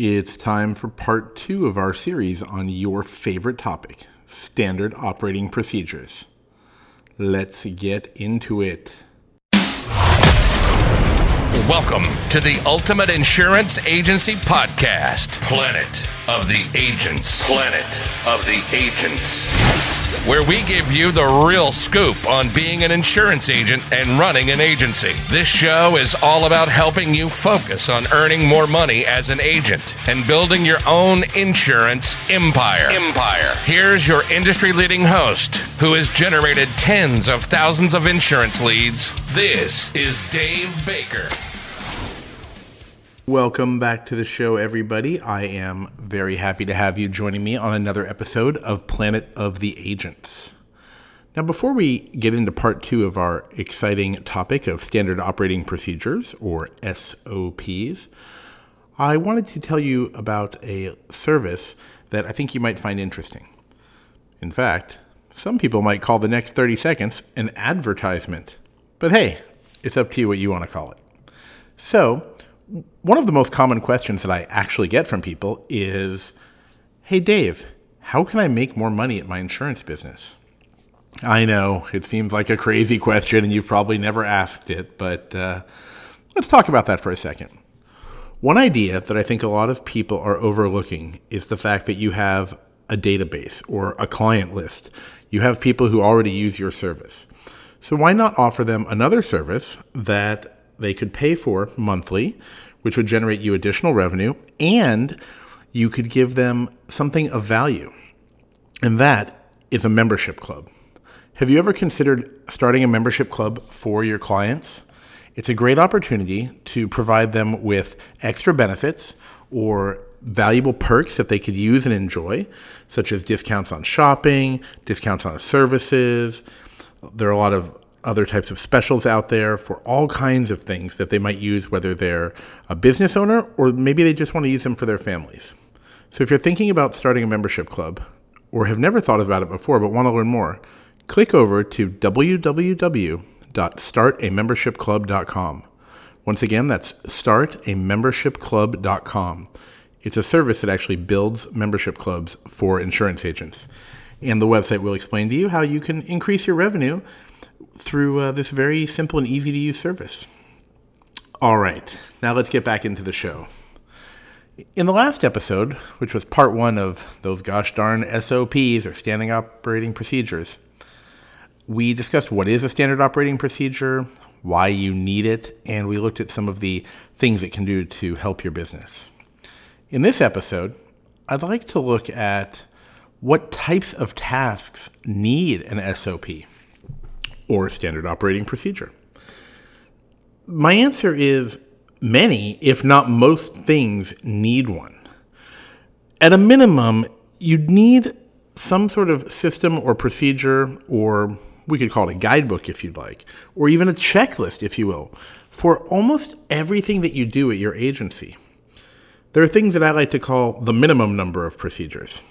It's time for part two of our series on your favorite topic standard operating procedures. Let's get into it. Welcome to the Ultimate Insurance Agency Podcast, Planet of the Agents. Planet of the Agents. Where we give you the real scoop on being an insurance agent and running an agency. This show is all about helping you focus on earning more money as an agent and building your own insurance empire. Empire. Here's your industry leading host who has generated tens of thousands of insurance leads. This is Dave Baker. Welcome back to the show, everybody. I am very happy to have you joining me on another episode of Planet of the Agents. Now, before we get into part two of our exciting topic of standard operating procedures, or SOPs, I wanted to tell you about a service that I think you might find interesting. In fact, some people might call the next 30 seconds an advertisement. But hey, it's up to you what you want to call it. So, one of the most common questions that I actually get from people is Hey, Dave, how can I make more money at my insurance business? I know it seems like a crazy question and you've probably never asked it, but uh, let's talk about that for a second. One idea that I think a lot of people are overlooking is the fact that you have a database or a client list. You have people who already use your service. So, why not offer them another service that they could pay for monthly, which would generate you additional revenue, and you could give them something of value. And that is a membership club. Have you ever considered starting a membership club for your clients? It's a great opportunity to provide them with extra benefits or valuable perks that they could use and enjoy, such as discounts on shopping, discounts on services. There are a lot of other types of specials out there for all kinds of things that they might use, whether they're a business owner or maybe they just want to use them for their families. So if you're thinking about starting a membership club or have never thought about it before but want to learn more, click over to www.startamembershipclub.com. Once again, that's startamembershipclub.com. It's a service that actually builds membership clubs for insurance agents. And the website will explain to you how you can increase your revenue through uh, this very simple and easy to use service. All right, now let's get back into the show. In the last episode, which was part one of those gosh darn SOPs or standing operating procedures, we discussed what is a standard operating procedure, why you need it, and we looked at some of the things it can do to help your business. In this episode, I'd like to look at what types of tasks need an SOP or standard operating procedure? My answer is many, if not most things, need one. At a minimum, you need some sort of system or procedure, or we could call it a guidebook if you'd like, or even a checklist, if you will, for almost everything that you do at your agency. There are things that I like to call the minimum number of procedures.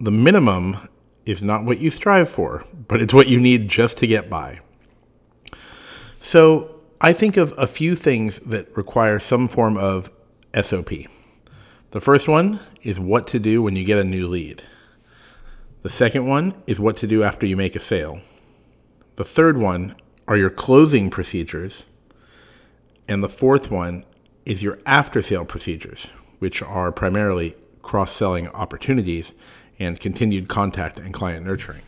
The minimum is not what you strive for, but it's what you need just to get by. So I think of a few things that require some form of SOP. The first one is what to do when you get a new lead. The second one is what to do after you make a sale. The third one are your closing procedures. And the fourth one is your after sale procedures, which are primarily cross selling opportunities and continued contact and client nurturing.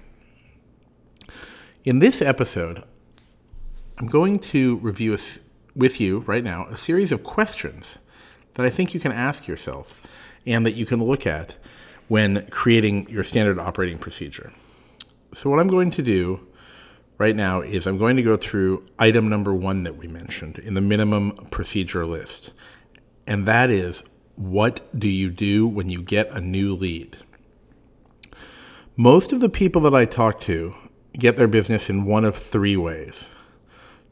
In this episode, I'm going to review a, with you right now a series of questions that I think you can ask yourself and that you can look at when creating your standard operating procedure. So, what I'm going to do right now is I'm going to go through item number one that we mentioned in the minimum procedure list, and that is what do you do when you get a new lead? Most of the people that I talk to get their business in one of three ways.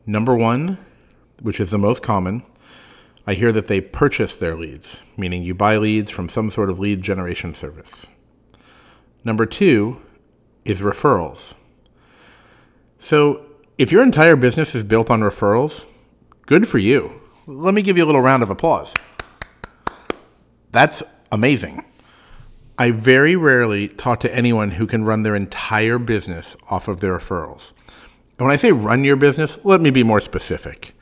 Number one, which is the most common, I hear that they purchase their leads, meaning you buy leads from some sort of lead generation service. Number two is referrals. So, if your entire business is built on referrals, good for you. Let me give you a little round of applause That's amazing. I very rarely talk to anyone who can run their entire business off of their referrals. And when I say run your business, let me be more specific.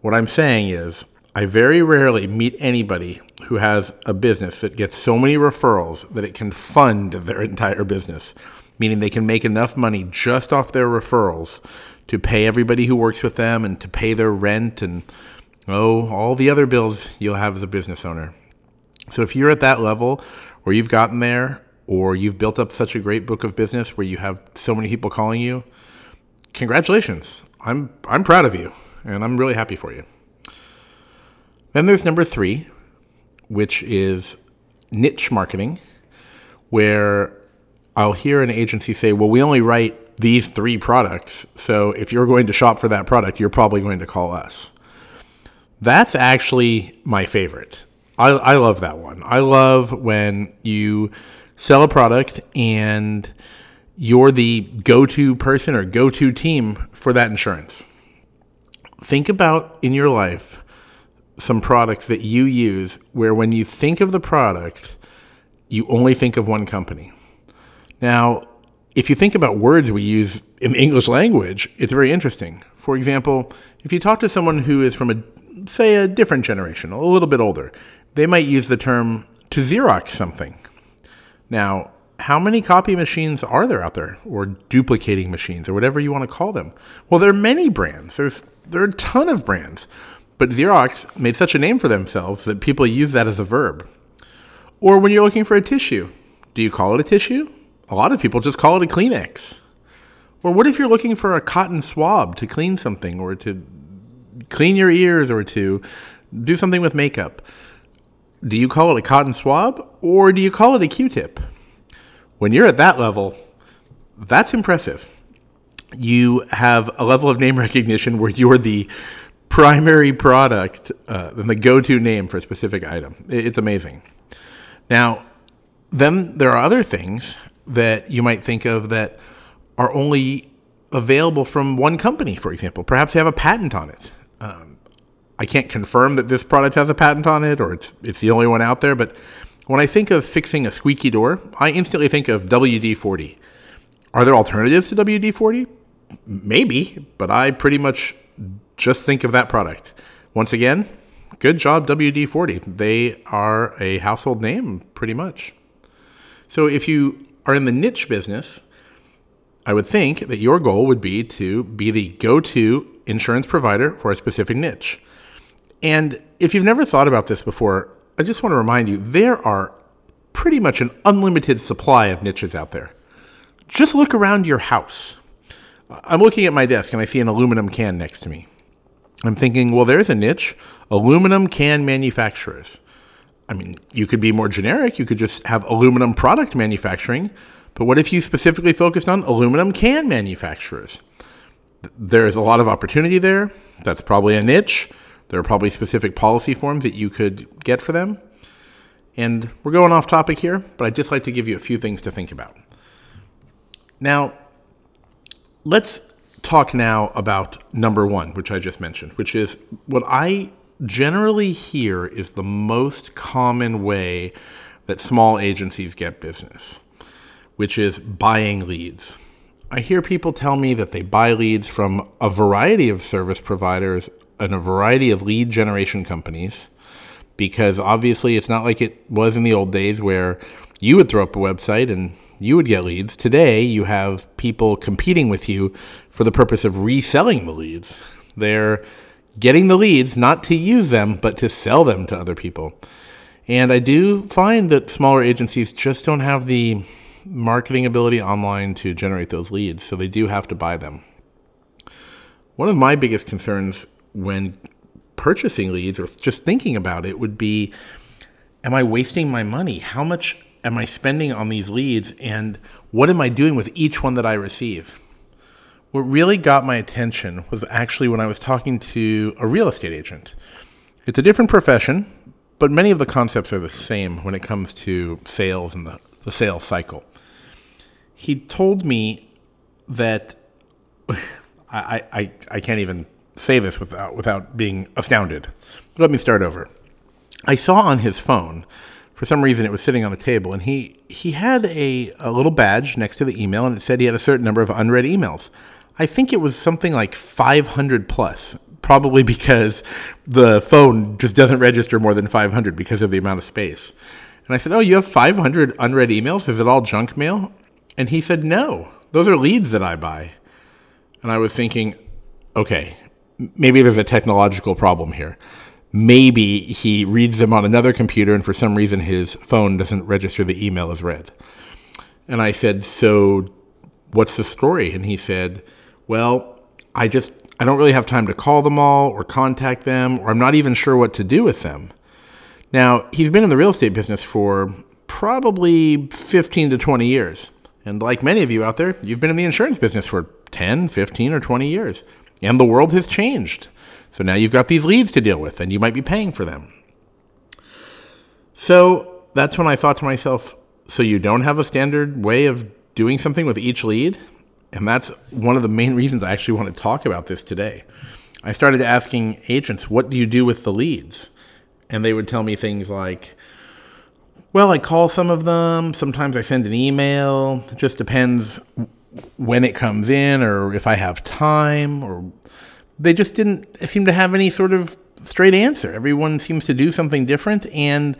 What I'm saying is, I very rarely meet anybody who has a business that gets so many referrals that it can fund their entire business, meaning they can make enough money just off their referrals to pay everybody who works with them and to pay their rent and oh, all the other bills you'll have as a business owner. So if you're at that level or you've gotten there or you've built up such a great book of business where you have so many people calling you, congratulations. I'm I'm proud of you and I'm really happy for you. Then there's number 3, which is niche marketing, where I'll hear an agency say, "Well, we only write these 3 products, so if you're going to shop for that product, you're probably going to call us." That's actually my favorite. I, I love that one. I love when you sell a product and you're the go to person or go to team for that insurance. Think about in your life some products that you use where when you think of the product, you only think of one company. Now, if you think about words we use in the English language, it's very interesting. For example, if you talk to someone who is from a say a different generation, a little bit older, they might use the term to Xerox something. Now, how many copy machines are there out there, or duplicating machines, or whatever you want to call them? Well, there are many brands. There's there are a ton of brands, but Xerox made such a name for themselves that people use that as a verb. Or when you're looking for a tissue, do you call it a tissue? A lot of people just call it a Kleenex. Or what if you're looking for a cotton swab to clean something, or to clean your ears, or to do something with makeup? Do you call it a cotton swab or do you call it a Q-tip? When you're at that level, that's impressive. You have a level of name recognition where you're the primary product uh, and the go-to name for a specific item. It's amazing. Now, then there are other things that you might think of that are only available from one company, for example. Perhaps they have a patent on it. Um, I can't confirm that this product has a patent on it or it's it's the only one out there, but when I think of fixing a squeaky door, I instantly think of WD-40. Are there alternatives to WD-40? Maybe, but I pretty much just think of that product. Once again, good job WD-40. They are a household name pretty much. So if you are in the niche business, I would think that your goal would be to be the go-to insurance provider for a specific niche. And if you've never thought about this before, I just want to remind you there are pretty much an unlimited supply of niches out there. Just look around your house. I'm looking at my desk and I see an aluminum can next to me. I'm thinking, well, there's a niche aluminum can manufacturers. I mean, you could be more generic. You could just have aluminum product manufacturing. But what if you specifically focused on aluminum can manufacturers? There's a lot of opportunity there. That's probably a niche. There are probably specific policy forms that you could get for them. And we're going off topic here, but I'd just like to give you a few things to think about. Now, let's talk now about number one, which I just mentioned, which is what I generally hear is the most common way that small agencies get business, which is buying leads. I hear people tell me that they buy leads from a variety of service providers in a variety of lead generation companies because obviously it's not like it was in the old days where you would throw up a website and you would get leads. Today, you have people competing with you for the purpose of reselling the leads. They're getting the leads not to use them, but to sell them to other people. And I do find that smaller agencies just don't have the marketing ability online to generate those leads, so they do have to buy them. One of my biggest concerns when purchasing leads or just thinking about it would be am I wasting my money? How much am I spending on these leads? And what am I doing with each one that I receive? What really got my attention was actually when I was talking to a real estate agent. It's a different profession, but many of the concepts are the same when it comes to sales and the, the sales cycle. He told me that I, I, I can't even say this without without being astounded. Let me start over. I saw on his phone For some reason, it was sitting on a table, and he he had a, a little badge next to the email, and it said he had a certain number of unread emails. I think it was something like 500 plus, probably because the phone just doesn't register more than 500 because of the amount of space. And I said, "Oh, you have 500 unread emails? Is it all junk mail?" And he said, "No, those are leads that I buy." And I was thinking, okay, maybe there's a technological problem here. Maybe he reads them on another computer and for some reason his phone doesn't register the email as read. And I said, So what's the story? And he said, Well, I just, I don't really have time to call them all or contact them, or I'm not even sure what to do with them. Now, he's been in the real estate business for probably 15 to 20 years. And like many of you out there, you've been in the insurance business for 10, 15, or 20 years. And the world has changed. So now you've got these leads to deal with, and you might be paying for them. So that's when I thought to myself, so you don't have a standard way of doing something with each lead? And that's one of the main reasons I actually want to talk about this today. I started asking agents, what do you do with the leads? And they would tell me things like, well, I call some of them. Sometimes I send an email. It just depends when it comes in or if I have time. Or they just didn't seem to have any sort of straight answer. Everyone seems to do something different, and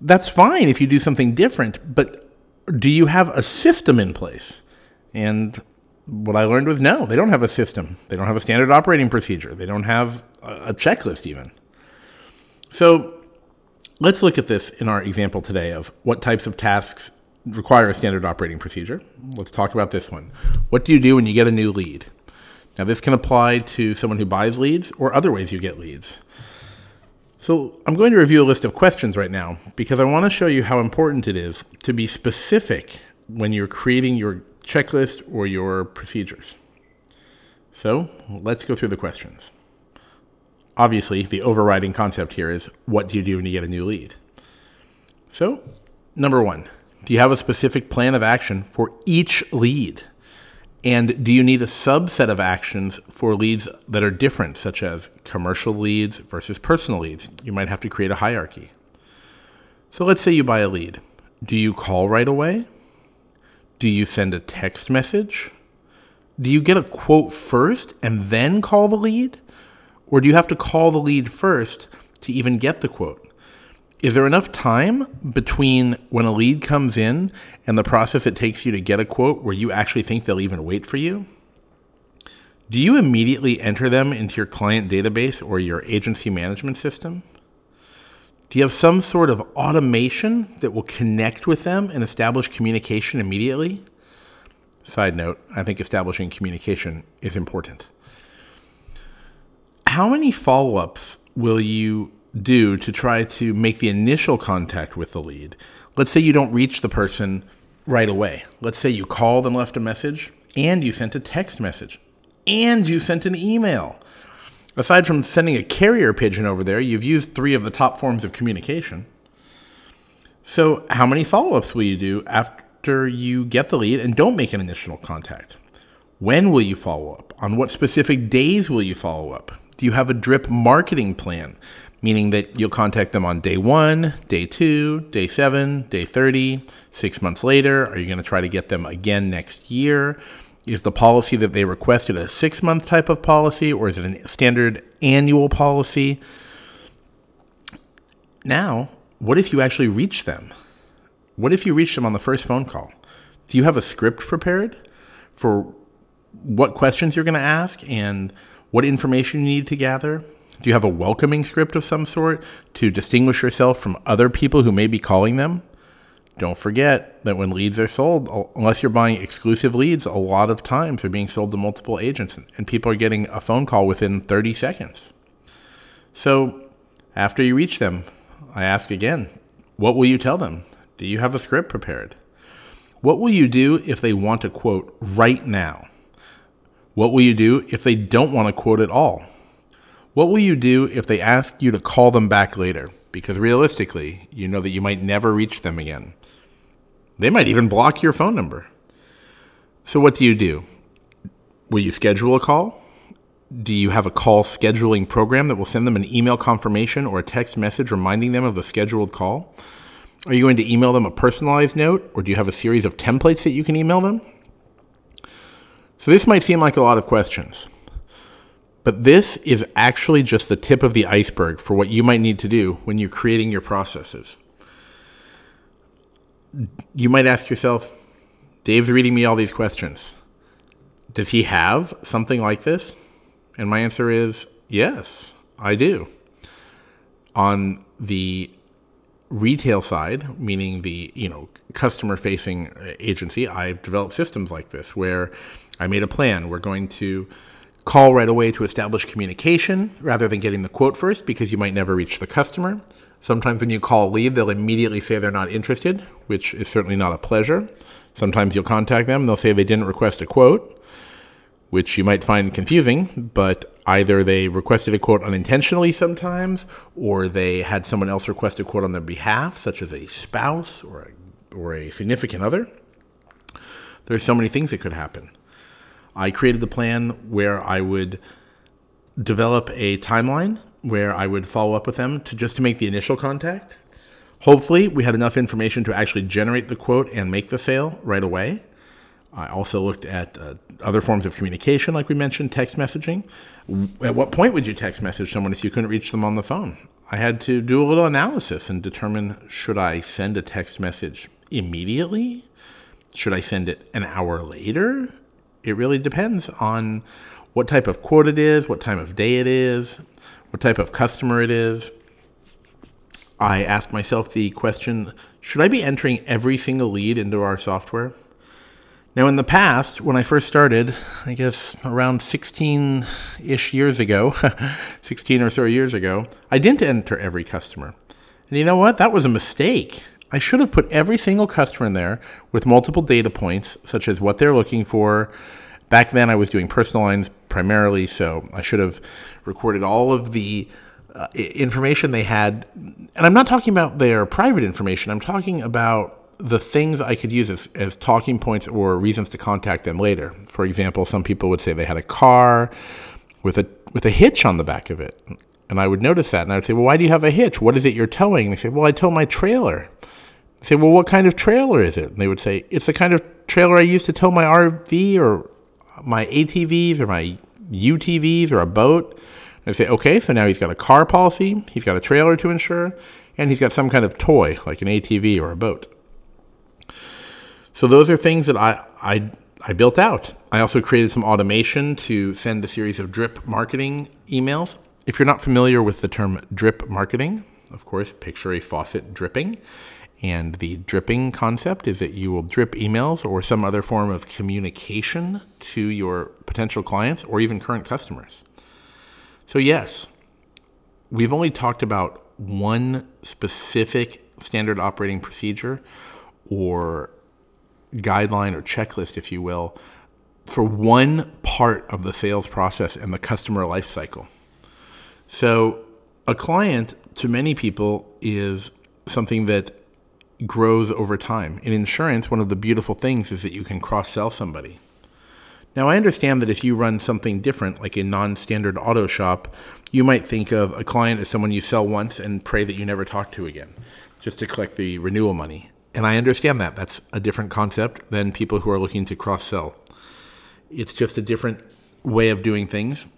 that's fine if you do something different. But do you have a system in place? And what I learned was no, they don't have a system. They don't have a standard operating procedure. They don't have a checklist even. So Let's look at this in our example today of what types of tasks require a standard operating procedure. Let's talk about this one. What do you do when you get a new lead? Now, this can apply to someone who buys leads or other ways you get leads. So, I'm going to review a list of questions right now because I want to show you how important it is to be specific when you're creating your checklist or your procedures. So, let's go through the questions obviously, the overriding concept here is what do you do when you get a new lead? So, number one, do you have a specific plan of action for each lead? And do you need a subset of actions for leads that are different, such as commercial leads versus personal leads? You might have to create a hierarchy. So let's say you buy a lead. Do you call right away? Do you send a text message? Do you get a quote first and then call the lead? Or do you have to call the lead first to even get the quote? Is there enough time between when a lead comes in and the process it takes you to get a quote where you actually think they'll even wait for you? Do you immediately enter them into your client database or your agency management system? Do you have some sort of automation that will connect with them and establish communication immediately? Side note, I think establishing communication is important how many follow ups will you do to try to make the initial contact with the lead? Let's say you don't reach the person right away. Let's say you called and left a message, and you sent a text message, and you sent an email. Aside from sending a carrier pigeon over there, you've used three of the top forms of communication. So, how many follow ups will you do after you get the lead and don't make an initial contact? When will you follow up? On what specific days will you follow up? Do you have a drip marketing plan? Meaning that you'll contact them on day one, day two, day seven, day 30, six months later. Are you going to try to get them again next year? Is the policy that they requested a six month type of policy or is it a standard annual policy? Now, what if you actually reach them? What if you reach them on the first phone call? Do you have a script prepared for what questions you're going to ask and what information you need to gather? Do you have a welcoming script of some sort to distinguish yourself from other people who may be calling them? Don't forget that when leads are sold, unless you're buying exclusive leads, a lot of times they're being sold to multiple agents and people are getting a phone call within 30 seconds. So after you reach them, I ask again, what will you tell them? Do you have a script prepared? What will you do if they want a quote right now? What will you do if they don't want to quote at all? What will you do if they ask you to call them back later? Because realistically, you know that you might never reach them again. They might even block your phone number. So, what do you do? Will you schedule a call? Do you have a call scheduling program that will send them an email confirmation or a text message reminding them of the scheduled call? Are you going to email them a personalized note, or do you have a series of templates that you can email them? So, this might seem like a lot of questions, but this is actually just the tip of the iceberg for what you might need to do when you're creating your processes. You might ask yourself, Dave's reading me all these questions. Does he have something like this? And my answer is yes, I do. On the retail side, meaning the you know customer facing agency, I've developed systems like this where I made a plan. We're going to call right away to establish communication rather than getting the quote first because you might never reach the customer. Sometimes when you call a lead, they'll immediately say they're not interested, which is certainly not a pleasure. Sometimes you'll contact them, they'll say they didn't request a quote, which you might find confusing, but either they requested a quote unintentionally sometimes, or they had someone else request a quote on their behalf, such as a spouse or a, or a significant other. There's so many things that could happen. I created the plan where I would develop a timeline where I would follow up with them to just to make the initial contact. Hopefully, we had enough information to actually generate the quote and make the sale right away. I also looked at uh, other forms of communication, like we mentioned, text messaging. At what point would you text message someone if you couldn't reach them on the phone? I had to do a little analysis and determine should I send a text message immediately? Should I send it an hour later? It really depends on what type of quote it is, what time of day it is, what type of customer it is. I ask myself the question should I be entering every single lead into our software? Now, in the past, when I first started, I guess around 16 ish years ago, 16 or so years ago, I didn't enter every customer. And you know what? That was a mistake. I should have put every single customer in there with multiple data points, such as what they're looking for. Back then, I was doing personal lines primarily, so I should have recorded all of the uh, information they had. And I'm not talking about their private information, I'm talking about the things I could use as, as talking points or reasons to contact them later. For example, some people would say they had a car with a with a hitch on the back of it. And I would notice that and I would say, Well, why do you have a hitch? What is it you're towing? And they say, Well, I tow my trailer. Say, Well, what kind of trailer is it? And they would say, It's the kind of trailer I use to tow my RV or my ATVs or my UTVs or a boat. And I say, Okay, so now he's got a car policy, he's got a trailer to insure, and he's got some kind of toy like an ATV or a boat. So those are things that I, I, I built out. I also created some automation to send a series of drip marketing emails. If you're not familiar with the term drip marketing, of course, picture a faucet dripping. And the dripping concept is that you will drip emails or some other form of communication to your potential clients or even current customers. So, yes, we've only talked about one specific standard operating procedure or guideline or checklist, if you will, for one part of the sales process and the customer life cycle. So, a client to many people is something that grows over time. In insurance, one of the beautiful things is that you can cross sell somebody. Now, I understand that if you run something different, like a non standard auto shop, you might think of a client as someone you sell once and pray that you never talk to again, just to collect the renewal money. And I understand that. That's a different concept than people who are looking to cross sell. It's just a different way of doing things.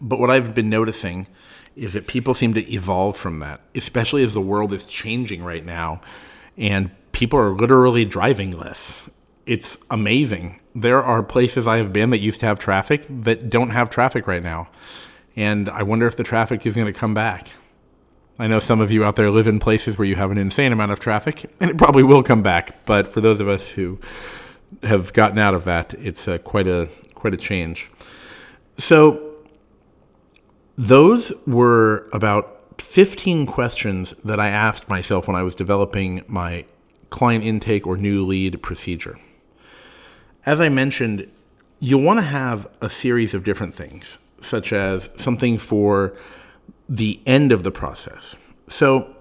But what I've been noticing is that people seem to evolve from that, especially as the world is changing right now and people are literally driving less. It's amazing. There are places I have been that used to have traffic that don't have traffic right now. And I wonder if the traffic is going to come back. I know some of you out there live in places where you have an insane amount of traffic, and it probably will come back. But for those of us who have gotten out of that, it's uh, quite a quite a change. So those were about 15 questions that I asked myself when I was developing my client intake or new lead procedure. As I mentioned, you'll want to have a series of different things, such as something for the end of the process. So,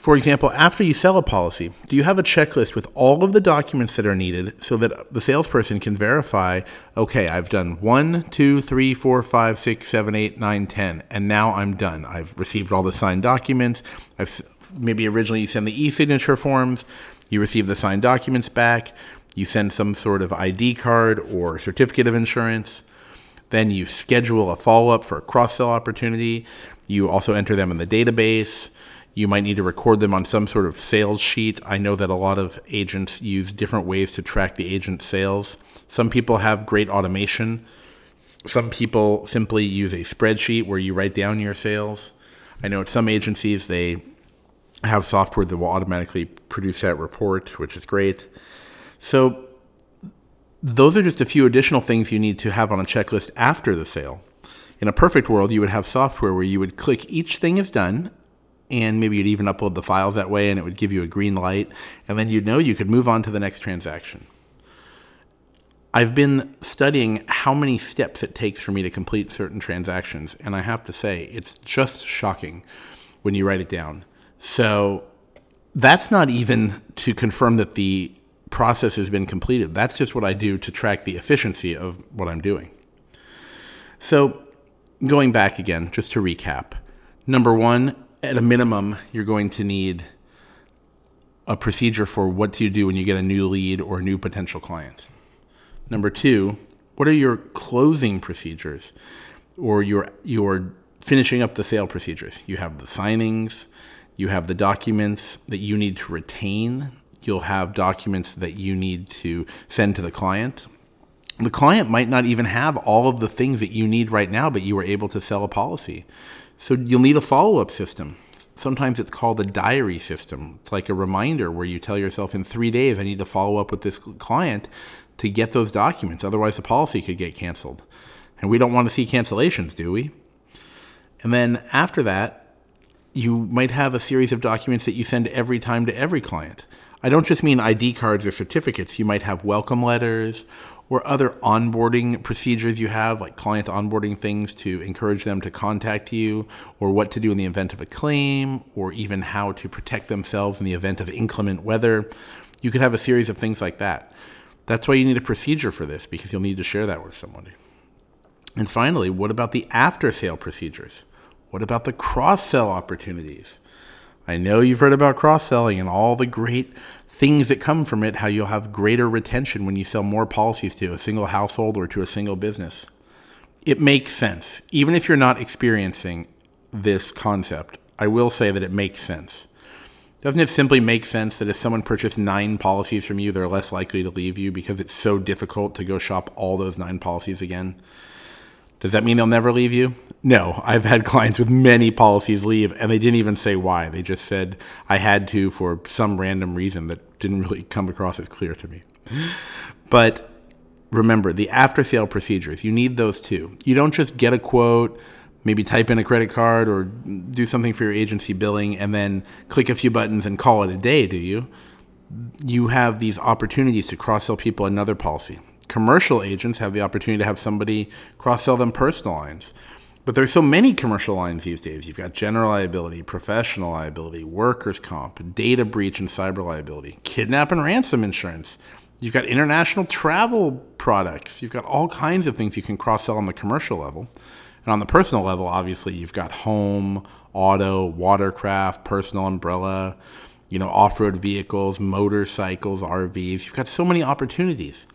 for example, after you sell a policy, do you have a checklist with all of the documents that are needed so that the salesperson can verify, okay, I've done one, two, three, four, five, six, seven, eight, nine, ten, and now I'm done. I've received all the signed documents, I've maybe originally you send the e signature forms, you receive the signed documents back, you send some sort of ID card or certificate of insurance. Then you schedule a follow up for a cross sell opportunity. You also enter them in the database. You might need to record them on some sort of sales sheet. I know that a lot of agents use different ways to track the agent sales. Some people have great automation. Some people simply use a spreadsheet where you write down your sales. I know at some agencies they have software that will automatically produce that report, which is great. So, those are just a few additional things you need to have on a checklist after the sale. In a perfect world, you would have software where you would click each thing is done, and maybe you'd even upload the files that way, and it would give you a green light, and then you'd know you could move on to the next transaction. I've been studying how many steps it takes for me to complete certain transactions, and I have to say, it's just shocking when you write it down. So that's not even to confirm that the process has been completed. That's just what I do to track the efficiency of what I'm doing. So, going back again, just to recap number one, at a minimum, you're going to need a procedure for what do you do when you get a new lead or a new potential client. Number two, what are your closing procedures or your your finishing up the sale procedures? You have the signings, you have the documents that you need to retain, you'll have documents that you need to send to the client. The client might not even have all of the things that you need right now, but you were able to sell a policy. So you'll need a follow up system. Sometimes it's called a diary system. It's like a reminder where you tell yourself in three days, I need to follow up with this client to get those documents. Otherwise, the policy could get canceled. And we don't want to see cancellations, do we? And then after that, you might have a series of documents that you send every time to every client. I don't just mean ID cards or certificates. You might have welcome letters or other onboarding procedures you have, like client onboarding things to encourage them to contact you, or what to do in the event of a claim, or even how to protect themselves in the event of inclement weather. You could have a series of things like that. That's why you need a procedure for this, because you'll need to share that with somebody. And finally, what about the after sale procedures? What about the cross sell opportunities? I know you've heard about cross selling and all the great things that come from it, how you'll have greater retention when you sell more policies to a single household or to a single business. It makes sense. Even if you're not experiencing this concept, I will say that it makes sense. Doesn't it simply make sense that if someone purchased nine policies from you, they're less likely to leave you because it's so difficult to go shop all those nine policies again? Does that mean they'll never leave you? No, I've had clients with many policies leave, and they didn't even say why. They just said, I had to for some random reason that didn't really come across as clear to me. But remember, the after sale procedures, you need those too. You don't just get a quote, maybe type in a credit card or do something for your agency billing, and then click a few buttons and call it a day, do you? You have these opportunities to cross sell people another policy commercial agents have the opportunity to have somebody cross sell them personal lines. But there's so many commercial lines these days. You've got general liability, professional liability, workers' comp, data breach and cyber liability, kidnap and ransom insurance. You've got international travel products. You've got all kinds of things you can cross sell on the commercial level. And on the personal level, obviously, you've got home, auto, watercraft, personal umbrella, you know, off-road vehicles, motorcycles, RVs. You've got so many opportunities.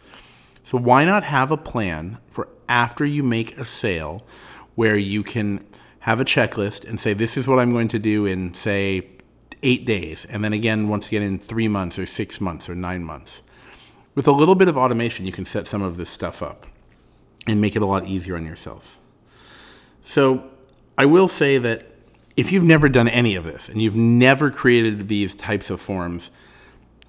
So why not have a plan for after you make a sale where you can have a checklist and say, this is what I'm going to do in, say, eight days. And then again, once again, in three months or six months or nine months. With a little bit of automation, you can set some of this stuff up and make it a lot easier on yourself. So I will say that if you've never done any of this and you've never created these types of forms,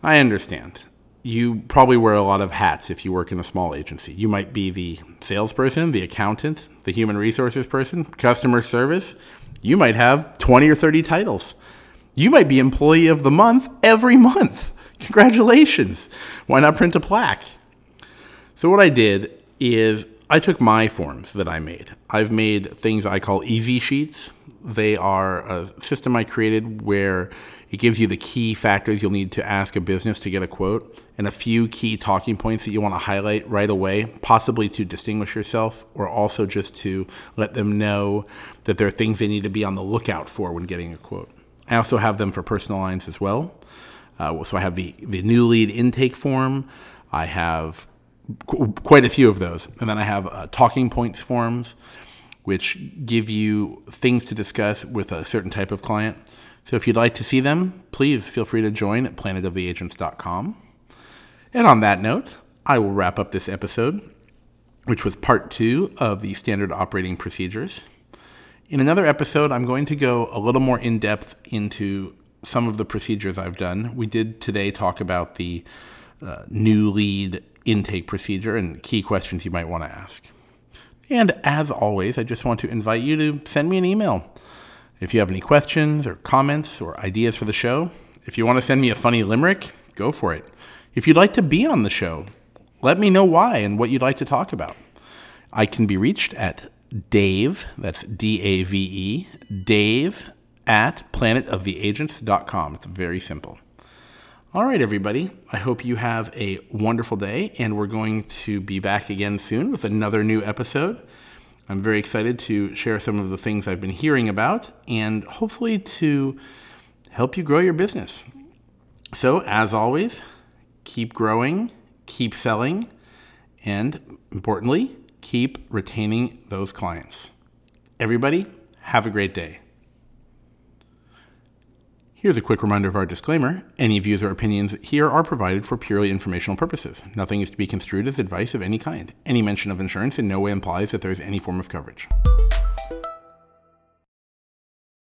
I understand you probably wear a lot of hats if you work in a small agency. You might be the salesperson, the accountant, the human resources person, customer service. You might have 20 or 30 titles. You might be employee of the month every month. Congratulations. Why not print a plaque? So, what I did is I took my forms that I made. I've made things I call easy sheets. They are a system I created where it gives you the key factors you'll need to ask a business to get a quote and a few key talking points that you want to highlight right away, possibly to distinguish yourself or also just to let them know that there are things they need to be on the lookout for when getting a quote. I also have them for personal lines as well. Uh, so I have the, the new lead intake form. I have qu- quite a few of those. And then I have uh, talking points forms, which give you things to discuss with a certain type of client. So if you'd like to see them, please feel free to join at planetoftheagents.com. And on that note, I will wrap up this episode, which was part two of the standard operating procedures. In another episode, I'm going to go a little more in depth into some of the procedures I've done. We did today talk about the uh, new lead intake procedure and key questions you might want to ask. And as always, I just want to invite you to send me an email. If you have any questions or comments or ideas for the show, if you want to send me a funny limerick, go for it. If you'd like to be on the show, let me know why and what you'd like to talk about. I can be reached at Dave, that's D A V E, Dave at planetoftheagents.com. It's very simple. All right, everybody. I hope you have a wonderful day, and we're going to be back again soon with another new episode. I'm very excited to share some of the things I've been hearing about and hopefully to help you grow your business. So, as always, keep growing, keep selling, and importantly, keep retaining those clients. Everybody, have a great day. Here's a quick reminder of our disclaimer. Any views or opinions here are provided for purely informational purposes. Nothing is to be construed as advice of any kind. Any mention of insurance in no way implies that there is any form of coverage.